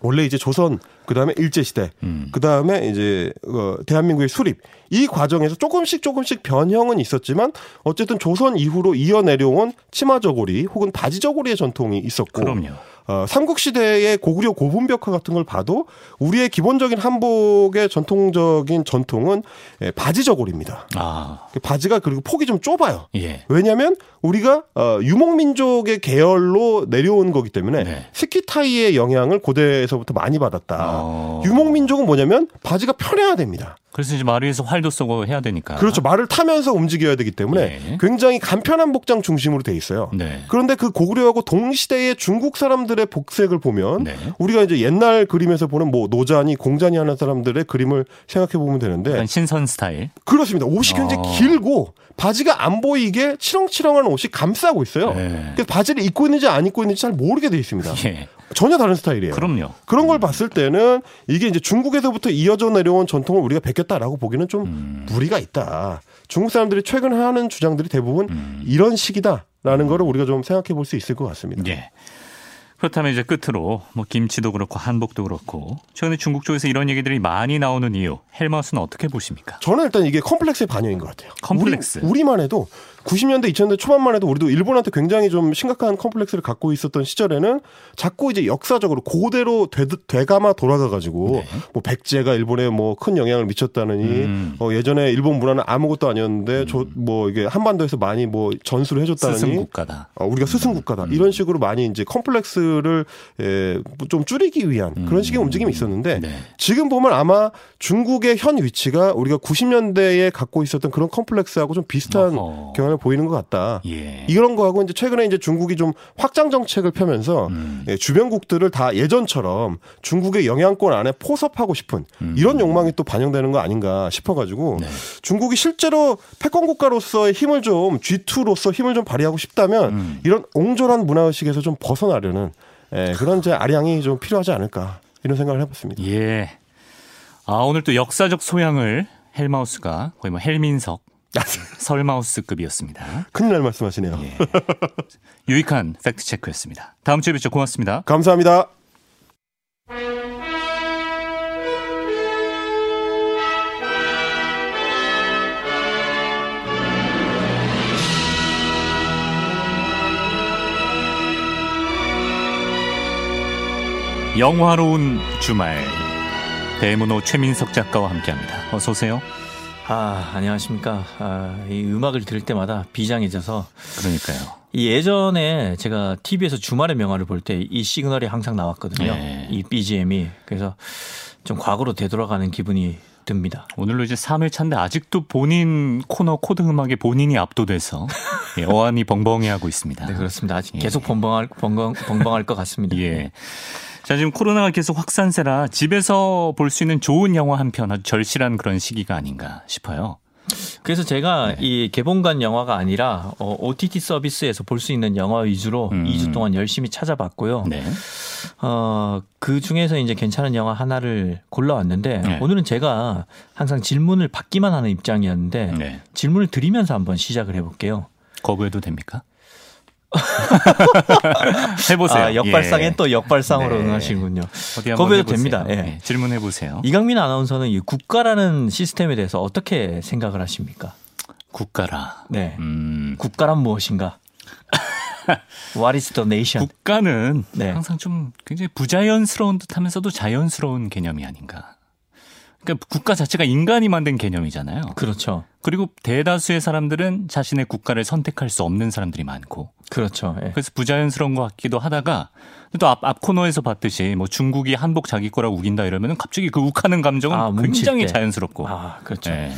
원래 이제 조선 그다음에 일제 시대 음. 그다음에 이제 어, 대한민국의 수립 이 과정에서 조금씩 조금씩 변형은 있었지만 어쨌든 조선 이후로 이어 내려온 치마 저고리 혹은 바지 저고리의 전통이 있었고 그럼요. 어, 삼국시대의 고구려 고분벽화 같은 걸 봐도 우리의 기본적인 한복의 전통적인 전통은 예, 바지 저고리입니다. 아, 바지가 그리고 폭이 좀 좁아요. 예. 왜냐하면 우리가 어, 유목민족의 계열로 내려온 거기 때문에 네. 스키타이의 영향을 고대에서부터 많이 받았다. 어. 유목민족은 뭐냐면 바지가 편해야 됩니다. 그래서 이제 말 위에서 활도 쏘고 해야 되니까. 그렇죠. 말을 타면서 움직여야 되기 때문에 네. 굉장히 간편한 복장 중심으로 돼 있어요. 네. 그런데 그 고구려하고 동시대의 중국 사람들 의 복색을 보면 네. 우리가 이제 옛날 그림에서 보는 뭐 노자니 공자니 하는 사람들의 그림을 생각해 보면 되는데 신선 스타일. 그렇습니다. 옷이 굉장히 어. 길고 바지가 안 보이게 치렁치렁한 옷이 감싸고 있어요. 네. 그래서 바지를 입고 있는지 안 입고 있는지 잘 모르게 돼 있습니다. 예. 전혀 다른 스타일이에요. 그럼요. 그런 걸 봤을 때는 이게 이제 중국에서부터 이어져 내려온 전통을 우리가 베꼈다라고 보기는 좀 음. 무리가 있다. 중국 사람들이 최근 하는 주장들이 대부분 음. 이런 식이다라는 거를 우리가 좀 생각해 볼 수 있을 것 같습니다. 예. 그렇다면 이제 끝으로 뭐 김치도 그렇고 한복도 그렇고 최근에 중국 쪽에서 이런 얘기들이 많이 나오는 이유 헬마우스는 어떻게 보십니까? 저는 일단 이게 컴플렉스의 반영인 것 같아요. 컴플렉스. 우리, 우리만 해도 90년대, 2000년대 초반만 해도 우리도 일본한테 굉장히 좀 심각한 컴플렉스를 갖고 있었던 시절에는 자꾸 이제 역사적으로 고대로 되, 되감아 돌아가 가지고 네. 뭐 백제가 일본에 뭐 큰 영향을 미쳤다느니 음. 어, 예전에 일본 문화는 아무것도 아니었는데 저, 뭐 이게 한반도에서 많이 뭐 전수를 해줬다느니 스승 국가다. 어, 우리가 스승 국가다 이런 식으로 많이 이제 컴플렉스를 에, 좀 줄이기 위한 그런 식의 움직임이 있었는데 네. 지금 보면 아마 중국의 현 위치가 우리가 90년대에 갖고 있었던 그런 컴플렉스하고 좀 비슷한 어허. 경향을 보이는 것 같다. 예. 이런 거하고 이제 최근에 이제 중국이 좀 확장 정책을 펴면서 음. 예, 주변국들을 다 예전처럼 중국의 영향권 안에 포섭하고 싶은 음. 이런 욕망이 또 반영되는 거 아닌가 싶어가지고 네. 중국이 실제로 패권 국가로서의 힘을 좀 G2로서 힘을 좀 발휘하고 싶다면 음. 이런 옹졸한 문화 의식에서 좀 벗어나려는 예, 그런 이제 아량이 좀 필요하지 않을까 이런 생각을 해봤습니다. 예. 아, 오늘 또 역사적 소양을 헬마우스가 거의 뭐 헬민석 설마우스급이었습니다. 큰일 날 말씀하시네요. 예. 유익한 팩트 체크였습니다. 다음 주에 뵙죠. 고맙습니다. 감사합니다. 영화로운 주말 대문호 최민석 작가와 함께합니다. 어서 오세요. 아, 안녕하십니까. 아, 이 음악을 들을 때마다 비장해져서. 그러니까요. 이 예전에 제가 TV에서 주말의 명화를 볼 때 이 시그널이 항상 나왔거든요. 네. 이 BGM이. 그래서 좀 과거로 되돌아가는 기분이 듭니다. 오늘로 이제 3일 차인데 아직도 본인 코너 코드 음악에 본인이 압도돼서 예, 어안이 벙벙해 하고 있습니다. 네, 그렇습니다. 아직 예. 계속 벙벙할, 벙벙, 벙벙할 것 같습니다. 예. 자, 지금 코로나가 계속 확산세라 집에서 볼 수 있는 좋은 영화 한 편 아주 절실한 그런 시기가 아닌가 싶어요. 그래서 제가 네. 이 개봉관 영화가 아니라 어, OTT 서비스에서 볼 수 있는 영화 위주로 음. 2주 동안 열심히 찾아봤고요. 네. 어, 그 중에서 이제 괜찮은 영화 하나를 골라왔는데 네. 오늘은 제가 항상 질문을 받기만 하는 입장이었는데 네. 질문을 드리면서 한번 시작을 해볼게요. 거부해도 됩니까? 해보세요. 아, 역발상에 예. 또 역발상으로 네. 거부해도 해보세요. 됩니다. 예. 질문해 보세요. 이강민 아나운서는 이 국가라는 시스템에 대해서 어떻게 생각을 하십니까? 국가라. 네. 음, 국가란 무엇인가? What is the nation? 국가는 네. 항상 좀 굉장히 부자연스러운 듯하면서도 자연스러운 개념이 아닌가. 그러니까 국가 자체가 인간이 만든 개념이잖아요. 그렇죠. 그리고 대다수의 사람들은 자신의 국가를 선택할 수 없는 사람들이 많고 그렇죠. 예. 그래서 부자연스러운 것 같기도 하다가 또 앞, 앞 코너에서 봤듯이 뭐 중국이 한복 자기 거라고 우긴다 이러면 갑자기 그 욱하는 감정은 아, 굉장히 때. 자연스럽고 아, 그렇죠. 예.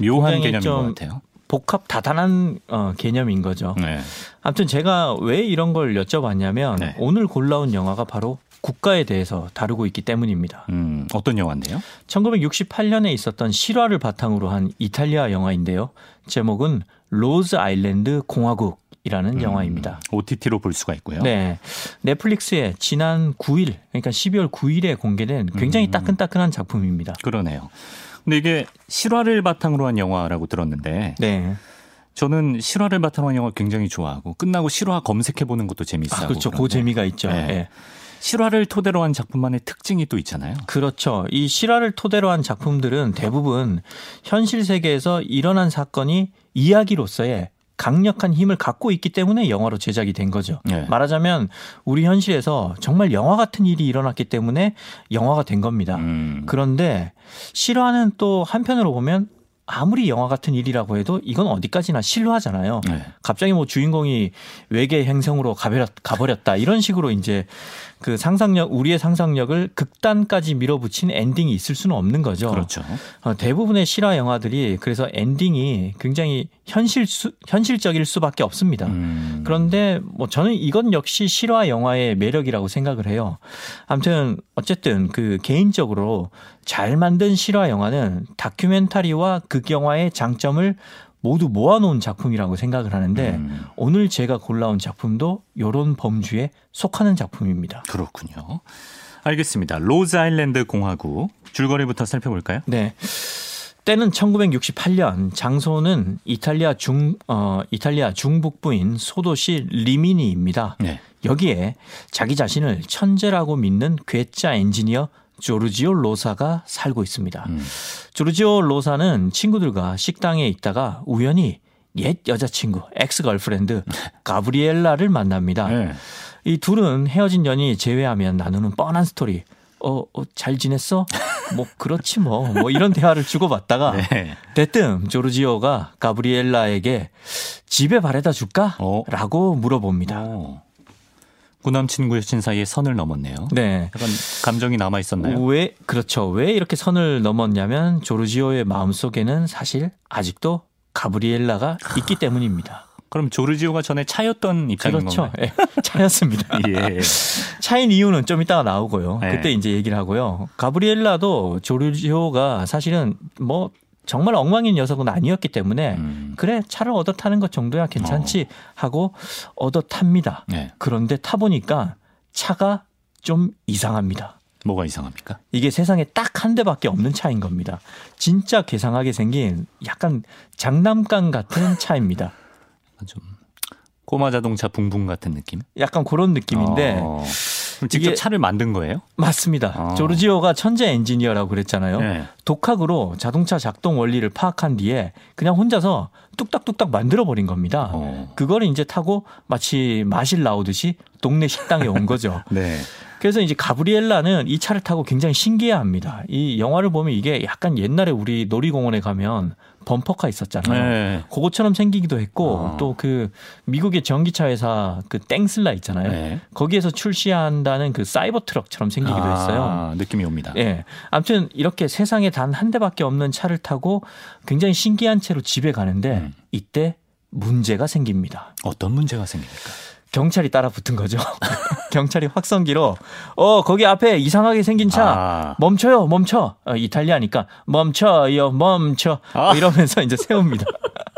좀 묘한 개념인 것 같아요. 복합 다단한 어, 개념인 거죠. 네. 아무튼 제가 왜 이런 걸 여쭤봤냐면 네. 오늘 골라온 영화가 바로 국가에 대해서 다루고 있기 때문입니다. 음, 어떤 영화인데요? 1968년에 있었던 실화를 바탕으로 한 이탈리아 영화인데요. 제목은 로즈 아일랜드 공화국 이라는 영화입니다. OTT로 볼 수가 있고요. 네. 넷플릭스에 지난 9일, 그러니까 12월 9일에 공개된 굉장히 음. 따끈따끈한 작품입니다. 그러네요. 근데 이게 실화를 바탕으로 한 영화라고 들었는데 네. 저는 실화를 바탕으로 한 영화 굉장히 좋아하고 끝나고 실화 검색해 보는 것도 재밌어요. 아, 그렇죠. 그 재미가 있죠. 네. 예. 실화를 토대로 한 작품만의 특징이 또 있잖아요. 그렇죠. 이 실화를 토대로 한 작품들은 대부분 현실 세계에서 일어난 사건이 이야기로서의 강력한 힘을 갖고 있기 때문에 영화로 제작이 된 거죠. 네. 말하자면 우리 현실에서 정말 영화 같은 일이 일어났기 때문에 영화가 된 겁니다. 음. 그런데 실화는 또 한편으로 보면 아무리 영화 같은 일이라고 해도 이건 어디까지나 실화잖아요. 네. 갑자기 뭐 주인공이 외계 행성으로 가버렸, 가버렸다 이런 식으로 이제 그 상상력 우리의 상상력을 극단까지 밀어붙인 엔딩이 있을 수는 없는 거죠. 그렇죠. 어, 대부분의 실화 영화들이 그래서 엔딩이 굉장히 현실 수, 현실적일 수밖에 없습니다. 음. 그런데 뭐 저는 이건 역시 실화 영화의 매력이라고 생각을 해요. 아무튼 어쨌든 그 개인적으로 잘 만든 실화 영화는 다큐멘터리와 극영화의 장점을 모두 모아놓은 작품이라고 생각을 하는데 음. 오늘 제가 골라온 작품도 요런 범주에 속하는 작품입니다. 그렇군요. 알겠습니다. 로즈 아일랜드 공화국 줄거리부터 살펴볼까요? 네. 때는 1968년, 장소는 이탈리아 중, 어, 이탈리아 중북부인 소도시 리미니입니다. 네. 여기에 자기 자신을 천재라고 믿는 괴짜 엔지니어 조르지오 로사가 살고 있습니다. 음. 조르지오 로사는 친구들과 식당에 있다가 우연히 옛 여자친구, ex-girlfriend 가브리엘라를 만납니다. 네. 이 둘은 헤어진 연인이 제외하면 나누는 뻔한 스토리. 어, 어, 잘 지냈어? 뭐, 그렇지 뭐. 뭐 이런 대화를 주고받다가 네. 대뜸 조르지오가 가브리엘라에게 집에 바래다 줄까? 어. 라고 물어봅니다. 오. 구남 친 구 여친 사이에 선을 넘었네요. 네. 약간 감정이 남아 있었나요? 왜, 그렇죠. 왜 이렇게 선을 넘었냐면 조르지오의 마음속에는 사실 아직도 가브리엘라가 있기 때문입니다. 그럼 조르지오가 전에 차였던 입장인 그렇죠. 예, 차였습니다. 예. 차인 이유는 좀 이따가 나오고요. 네. 그때 이제 얘기를 하고요. 가브리엘라도 조르지오가 사실은 뭐 정말 엉망인 녀석은 아니었기 때문에 음. 그래 차를 얻어 타는 것 정도야 괜찮지 하고 얻어 탑니다. 네. 그런데 타 보니까 차가 좀 이상합니다. 뭐가 이상합니까? 이게 세상에 딱 한 대밖에 없는 차인 겁니다. 진짜 괴상하게 생긴 약간 장난감 같은 차입니다. 좀 꼬마 자동차 붕붕 같은 느낌? 약간 그런 느낌인데 어, 직접 차를 만든 거예요? 맞습니다. 어. 조르지오가 천재 엔지니어라고 그랬잖아요. 네. 독학으로 자동차 작동 원리를 파악한 뒤에 그냥 혼자서 뚝딱뚝딱 만들어 버린 겁니다. 어. 그거를 이제 타고 마치 마실 나오듯이 동네 식당에 온 거죠. 네. 그래서 이제 가브리엘라는 이 차를 타고 굉장히 신기해합니다. 이 영화를 보면 이게 약간 옛날에 우리 놀이공원에 가면 범퍼카 있었잖아요. 네. 그것처럼 생기기도 했고 어. 또그 미국의 전기차 회사 그 땡슬라 있잖아요. 네. 거기에서 출시한다는 그 사이버 트럭처럼 생기기도 했어요. 아, 느낌이 옵니다. 예. 아무튼 이렇게 세상에 단 한 대밖에 없는 차를 타고 굉장히 신기한 채로 집에 가는데 음. 이때 문제가 생깁니다. 어떤 문제가 생깁니까? 경찰이 따라 붙은 거죠. 경찰이 확성기로 어 거기 앞에 이상하게 생긴 차 아. 멈춰요 멈춰 어, 이탈리아니까 멈춰요 멈춰 어, 아. 이러면서 이제 세웁니다.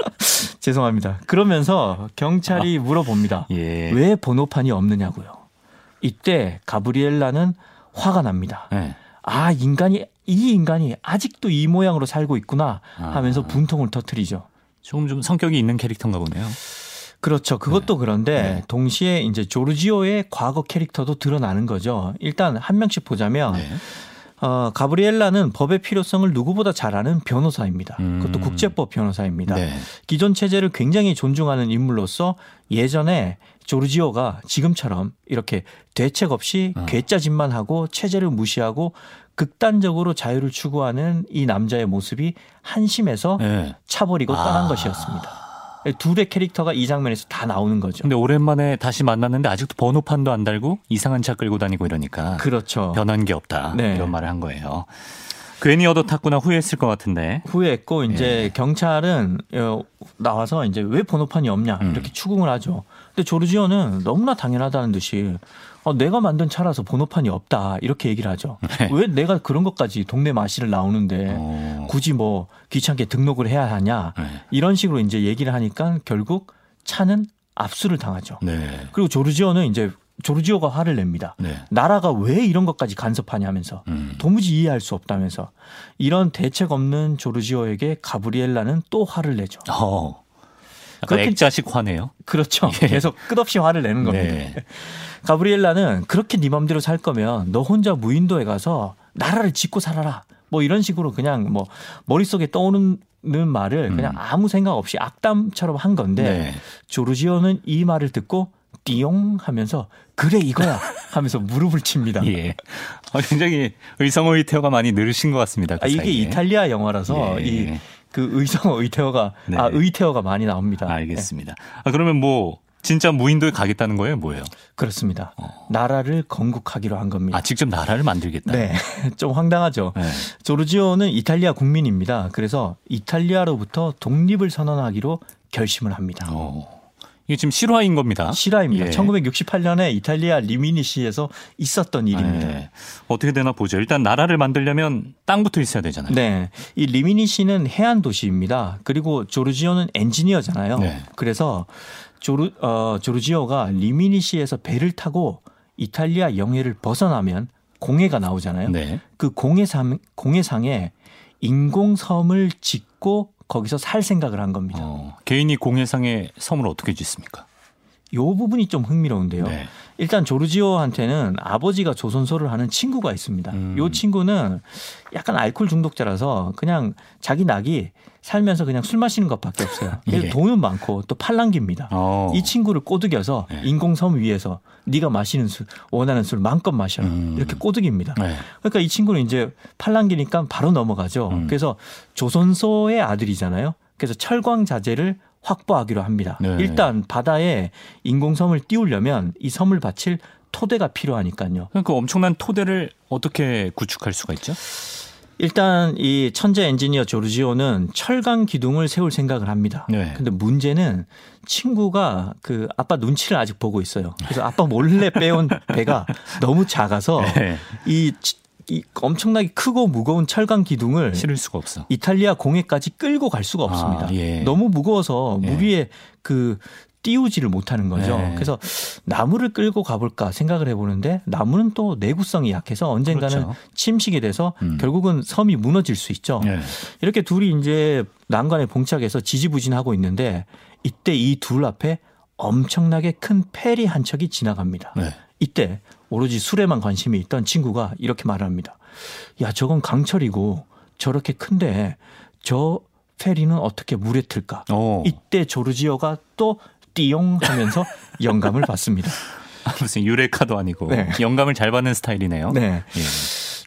죄송합니다. 그러면서 경찰이 물어봅니다. 예. 왜 번호판이 없느냐고요. 이때 가브리엘라는 화가 납니다. 네. 아 인간이 이 인간이 아직도 이 모양으로 살고 있구나 하면서 아. 분통을 터뜨리죠. 조금 좀 성격이 있는 캐릭터인가 보네요. 그렇죠. 그것도 그런데 네. 동시에 이제 조르지오의 과거 캐릭터도 드러나는 거죠. 일단 한 명씩 보자면 네. 어, 가브리엘라는 법의 필요성을 누구보다 잘 아는 변호사입니다. 음. 그것도 국제법 변호사입니다. 네. 기존 체제를 굉장히 존중하는 인물로서 예전에 조르지오가 지금처럼 이렇게 대책 없이 어. 괴짜짓만 하고 체제를 무시하고 극단적으로 자유를 추구하는 이 남자의 모습이 한심해서 네. 차버리고 떠난 아. 것이었습니다. 둘의 캐릭터가 이 장면에서 다 나오는 거죠. 근데 오랜만에 다시 만났는데 아직도 번호판도 안 달고 이상한 차 끌고 다니고 이러니까 그렇죠. 변한 게 없다. 네. 이런 말을 한 거예요. 괜히 얻어 탔구나 후회했을 것 같은데. 후회했고 이제 예. 경찰은 어, 나와서 이제 왜 번호판이 없냐 음. 이렇게 추궁을 하죠. 근데 조르지오는 너무나 당연하다는 듯이 어, 내가 만든 차라서 번호판이 없다 이렇게 얘기를 하죠. 네. 왜 내가 그런 것까지 동네 마실을 나오는데 어. 굳이 뭐 귀찮게 등록을 해야 하냐 네. 이런 식으로 이제 얘기를 하니까 결국 차는 압수를 당하죠. 네. 그리고 조르지오는 이제 조르지오가 화를 냅니다. 네. 나라가 왜 이런 것까지 간섭하냐면서 음. 도무지 이해할 수 없다면서 이런 대책 없는 조르지오에게 가브리엘라는 또 화를 내죠. 어. 그렇게- 액자식 화네요. 그렇죠. 예. 계속 끝없이 화를 내는 겁니다. 네. 가브리엘라는 그렇게 네 맘대로 살 거면 너 혼자 무인도에 가서 나라를 짓고 살아라. 뭐 이런 식으로 그냥 뭐 머릿속에 떠오르는 말을 그냥 음. 아무 생각 없이 악담처럼 한 건데 네. 조르지오는 이 말을 듣고 띠용 하면서 그래 이거야 하면서 무릎을 칩니다. 예. 어, 굉장히 의성어의 태어가 많이 늘으신 것 같습니다. 그 아, 이게 사이에. 이탈리아 영화라서 예. 이 그 의성 의태어가 네. 아 의태어가 많이 나옵니다. 알겠습니다. 아, 그러면 뭐 진짜 무인도에 가겠다는 거예요, 뭐예요? 네, 그렇습니다. 나라를 건국하기로 한 겁니다. 아, 직접 나라를 만들겠다. 네, 좀 황당하죠. 네. 조르지오는 이탈리아 국민입니다. 그래서 이탈리아로부터 독립을 선언하기로 결심을 합니다. 어. 이게 지금 실화인 겁니다. 실화입니다. 예. 1968년에 이탈리아 리미니시에서 있었던 일입니다. 네. 어떻게 되나 보죠. 일단 나라를 만들려면 땅부터 있어야 되잖아요. 네. 이 리미니시는 해안 도시입니다. 그리고 조르지오는 엔지니어잖아요. 네. 그래서 조르, 어, 조르지오가 리미니시에서 배를 타고 이탈리아 영해를 벗어나면 공해가 나오잖아요. 네. 그 공해상, 공해상에 인공섬을 짓고 거기서 살 생각을 한 겁니다. 어, 개인이 공해상의 섬을 어떻게 짓습니까? 요 부분이 좀 흥미로운데요. 네. 일단 조르지오한테는 아버지가 조선소를 하는 친구가 있습니다. 음. 요 친구는 약간 알코올 중독자라서 그냥 자기 낙이 살면서 그냥 술 마시는 것밖에 없어요. 예. 돈은 많고 또 팔랑귀입니다. 어. 이 친구를 꼬드겨서 네. 인공섬 위에서 네가 마시는 술 원하는 술 마음껏 마셔라 음. 이렇게 꼬드깁니다. 네. 그러니까 이 친구는 이제 팔랑기니까 바로 넘어가죠. 음. 그래서 조선소의 아들이잖아요. 그래서 철광 자재를 확보하기로 합니다. 네. 일단 바다에 인공섬을 띄우려면 이 섬을 바칠 토대가 필요하니까요. 그 엄청난 토대를 어떻게 구축할 수가 있죠? 일단 이 천재 엔지니어 조르지오는 철강 기둥을 세울 생각을 합니다. 네. 근데 문제는 친구가 그 아빠 눈치를 아직 보고 있어요. 그래서 아빠 몰래 빼온 배가 너무 작아서 네. 이, 치- 이 엄청나게 크고 무거운 철강 기둥을 실을 수가 없어. 이탈리아 공해까지 끌고 갈 수가 없습니다. 아, 예. 너무 무거워서 예. 물 위에 그 띄우지를 못하는 거죠. 네. 그래서 나무를 끌고 가볼까 생각을 해보는데 나무는 또 내구성이 약해서 언젠가는 그렇죠. 침식이 돼서 음. 결국은 섬이 무너질 수 있죠. 네. 이렇게 둘이 이제 난간에 봉착해서 지지부진하고 있는데 이때 이 둘 앞에 엄청나게 큰 페리 한 척이 지나갑니다. 네. 이때 오로지 술에만 관심이 있던 친구가 이렇게 말합니다. 야, 저건 강철이고 저렇게 큰데 저 페리는 어떻게 물에 틀까? 오. 이때 조르지오가 또 띠용 하면서 영감을 받습니다. 무슨 유레카도 아니고 네. 영감을 잘 받는 스타일이네요. 네. 예.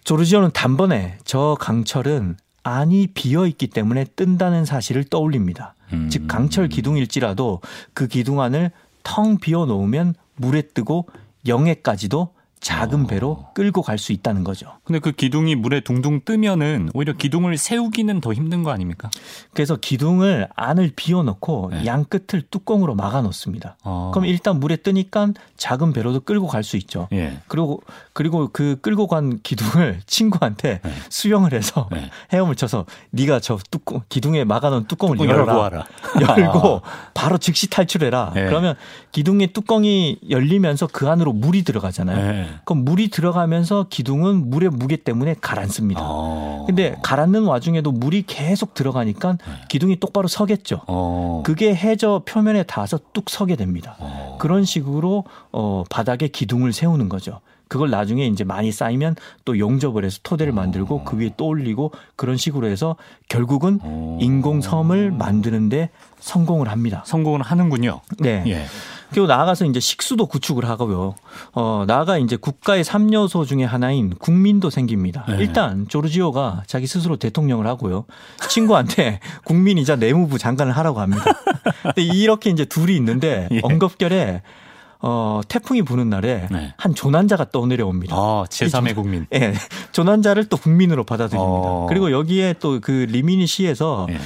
조르지오는 단번에 저 강철은 안이 비어 있기 때문에 뜬다는 사실을 떠올립니다. 음. 즉 강철 기둥일지라도 그 기둥 안을 텅 비워 놓으면 물에 뜨고 영해까지도 작은 배로 끌고 갈 수 있다는 거죠. 근데 그 기둥이 물에 둥둥 뜨면은 오히려 기둥을 세우기는 더 힘든 거 아닙니까? 그래서 기둥을 안을 비워 놓고 네. 양 끝을 뚜껑으로 막아 놓습니다. 어. 그럼 일단 물에 뜨니까 작은 배로도 끌고 갈 수 있죠. 예. 그리고 그리고 그 끌고 간 기둥을 친구한테 네. 수영을 해서 네. 헤엄을 쳐서 네가 저 뚜껑 기둥에 막아놓은 뚜껑을 뚜껑 열어라. 열고 와라. 열고 바로 즉시 탈출해라. 네. 그러면 기둥의 뚜껑이 열리면서 그 안으로 물이 들어가잖아요. 네. 그럼 물이 들어가면서 기둥은 물의 무게 때문에 가라앉습니다. 어. 근데 가라앉는 와중에도 물이 계속 들어가니까 네. 기둥이 똑바로 서겠죠. 어. 그게 해저 표면에 닿아서 뚝 서게 됩니다. 어. 그런 식으로 어 바닥에 기둥을 세우는 거죠. 그걸 나중에 이제 많이 쌓이면 또 용접을 해서 토대를 만들고 그 위에 또 올리고 그런 식으로 해서 결국은 어. 인공섬을 만드는데 성공을 합니다. 성공을 하는군요. 네. 예. 그리고 나아가서 이제 식수도 구축을 하고요. 어, 나아가 이제 국가의 3요소 중에 하나인 국민도 생깁니다. 네. 일단 조르지오가 자기 스스로 대통령을 하고요. 친구한테 국민이자 내무부 장관을 하라고 합니다. 근데 이렇게 이제 둘이 있는데 예. 언급결에 어, 태풍이 부는 날에 네. 한 조난자가 떠내려 옵니다. 아, 제3의 국민. 예, 조난자를 또 국민으로 받아들입니다. 어. 그리고 여기에 또 그 리미니 시에서 예.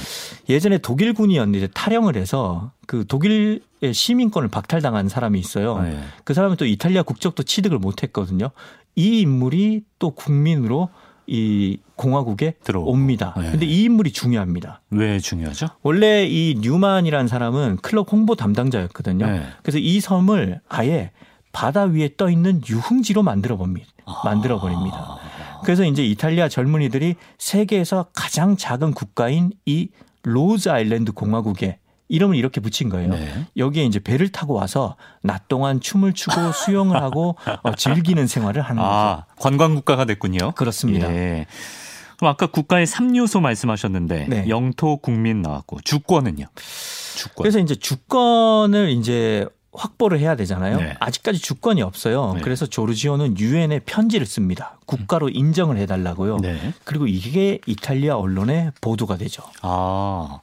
예전에 독일군이었는데 탈영을 해서 그 독일의 시민권을 박탈당한 사람이 있어요. 예. 그 사람은 또 이탈리아 국적도 취득을 못 했거든요. 이 인물이 또 국민으로 이 공화국에 들어오고. 옵니다. 네. 근데 이 인물이 중요합니다. 왜 중요하죠? 원래 이 뉴만이라는 사람은 클럽 홍보 담당자였거든요. 네. 그래서 이 섬을 아예 바다 위에 떠 있는 유흥지로 만들어 봅니다. 만들어 버립니다. 그래서 이제 이탈리아 젊은이들이 세계에서 가장 작은 국가인 이 로즈 아일랜드 공화국에 이름을 이렇게 붙인 거예요. 네. 여기에 이제 배를 타고 와서 낮 동안 춤을 추고 수영을 하고 어, 즐기는 생활을 하는 거죠. 아, 관광 국가가 됐군요. 그렇습니다. 예. 그럼 아까 국가의 3요소 말씀하셨는데 네. 영토, 국민 나왔고 주권은요? 주권. 그래서 이제 주권을 이제 확보를 해야 되잖아요. 네. 아직까지 주권이 없어요. 네. 그래서 조르지오는 유엔에 편지를 씁니다. 국가로 인정을 해달라고요. 네. 그리고 이게 이탈리아 언론에 보도가 되죠. 아.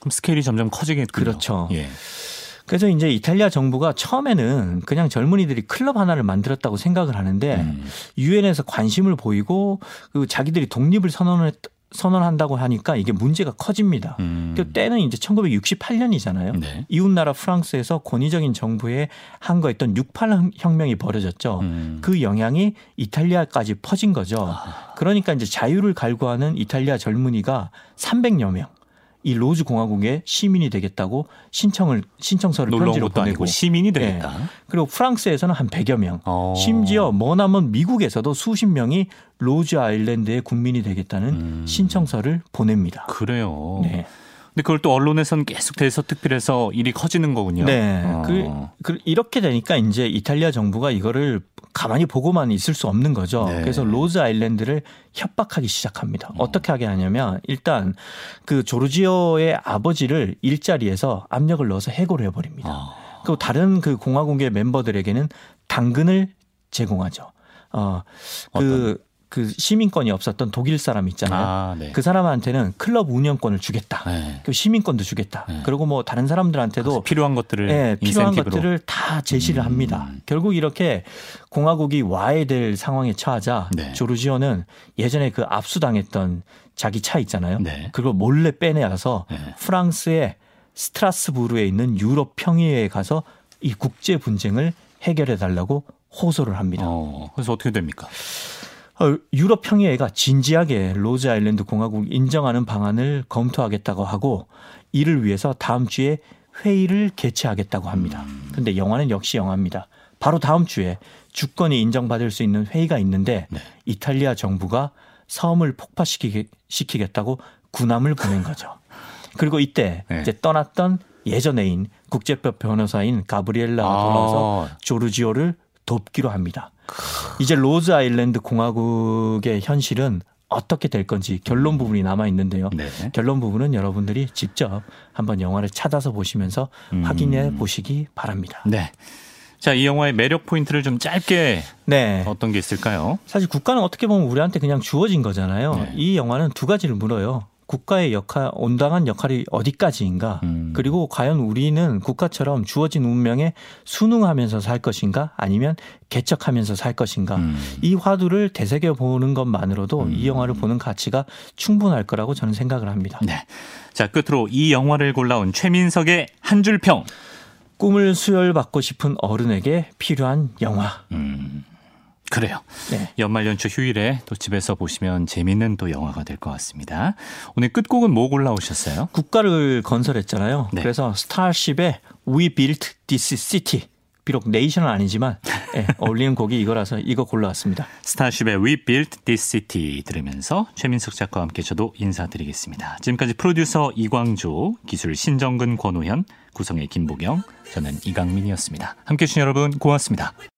그럼 스케일이 점점 커지겠군요. 그렇죠. 예. 그래서 이제 이탈리아 정부가 처음에는 그냥 젊은이들이 클럽 하나를 만들었다고 생각을 하는데 음. 유엔에서 관심을 보이고 그 자기들이 독립을 선언을 선언한다고 하니까 이게 문제가 커집니다. 음. 그 때는 이제 1968년이잖아요. 네. 이웃 나라 프랑스에서 권위적인 정부에 항거했던 68 혁명이 벌어졌죠. 음. 그 영향이 이탈리아까지 퍼진 거죠. 아. 그러니까 이제 자유를 갈구하는 이탈리아 젊은이가 300여 명. 이 로즈 공화국의 시민이 되겠다고 신청을 신청서를 편지로 보내고 시민이 되겠다. 그리고 프랑스에서는 한 100여 명. 어. 심지어 머나먼 미국에서도 수십 명이 로즈 아일랜드의 국민이 되겠다는 음. 신청서를 보냅니다. 그래요. 네. 근데 그걸 또 언론에서는 계속 대서특필해서 일이 커지는 거군요. 네. 어. 그, 그 이렇게 되니까 이제 이탈리아 정부가 이거를 가만히 보고만 있을 수 없는 거죠. 네. 그래서 로즈 아일랜드를 협박하기 시작합니다. 어떻게 하게 하냐면 일단 그 조르지오의 아버지를 일자리에서 압력을 넣어서 해고를 해버립니다. 아. 그리고 다른 그 공화국의 멤버들에게는 당근을 제공하죠. 어, 그, 그 시민권이 없었던 독일 사람 있잖아요. 아, 네. 그 사람한테는 클럽 운영권을 주겠다. 네. 그 시민권도 주겠다. 네. 그리고 뭐 다른 사람들한테도 필요한 것들을 예, 필요한. 것들을 다 제시를 음. 합니다. 결국 이렇게 공화국이 와해될 상황에 처하자 네. 조르지오는 예전에 그 압수당했던 자기 차 있잖아요. 네. 그걸 몰래 빼내서 네. 프랑스의 스트라스부르에 있는 유럽 평의회에 가서 이 국제 분쟁을 해결해 달라고 호소를 합니다. 어, 그래서 어떻게 됩니까? 어, 유럽 평의회가 진지하게 로즈 아일랜드 공화국 인정하는 방안을 검토하겠다고 하고 이를 위해서 다음 주에 회의를 개최하겠다고 합니다. 근데 영화는 역시 영화입니다. 바로 다음 주에 주권이 인정받을 수 있는 회의가 있는데 네. 이탈리아 정부가 섬을 폭파시키겠다고 군함을 보낸 거죠. 그리고 이때 네. 이제 떠났던 예전 애인 국제법 변호사인 가브리엘라가 아. 돌아와서 조르지오를 돕기로 합니다. 이제 로즈 아일랜드 공화국의 현실은 어떻게 될 건지 결론 부분이 남아 있는데요. 네. 결론 부분은 여러분들이 직접 한번 영화를 찾아서 보시면서 음. 확인해 보시기 바랍니다. 네. 자, 이 영화의 매력 포인트를 좀 짧게 네. 어떤 게 있을까요? 사실 국가는 어떻게 보면 우리한테 그냥 주어진 거잖아요. 네. 이 영화는 두 가지를 물어요. 국가의 역할, 온당한 역할이 어디까지인가? 음. 그리고 과연 우리는 국가처럼 주어진 운명에 순응하면서 살 것인가? 아니면 개척하면서 살 것인가? 음. 이 화두를 되새겨 보는 것만으로도 이 영화를 보는 가치가 충분할 거라고 저는 생각을 합니다. 네. 자, 끝으로 이 영화를 골라온 최민석의 한 줄 평. 꿈을 수혈받고 싶은 어른에게 필요한 영화. 음. 그래요. 네. 연말 연초 휴일에 또 집에서 보시면 재밌는 또 영화가 될 것 같습니다. 오늘 끝곡은 뭐 골라오셨어요? 국가를 건설했잖아요. 네. 그래서 스타쉽의 We Built This City. 비록 네이션은 아니지만 예, 어울리는 곡이 이거라서 이거 골라왔습니다. 스타쉽의 We Built This City 들으면서 최민석 작가와 함께 저도 인사드리겠습니다. 지금까지 프로듀서 이광조, 기술 신정근 권호현, 구성의 김보경, 저는 이강민이었습니다. 함께해 주신 여러분 고맙습니다.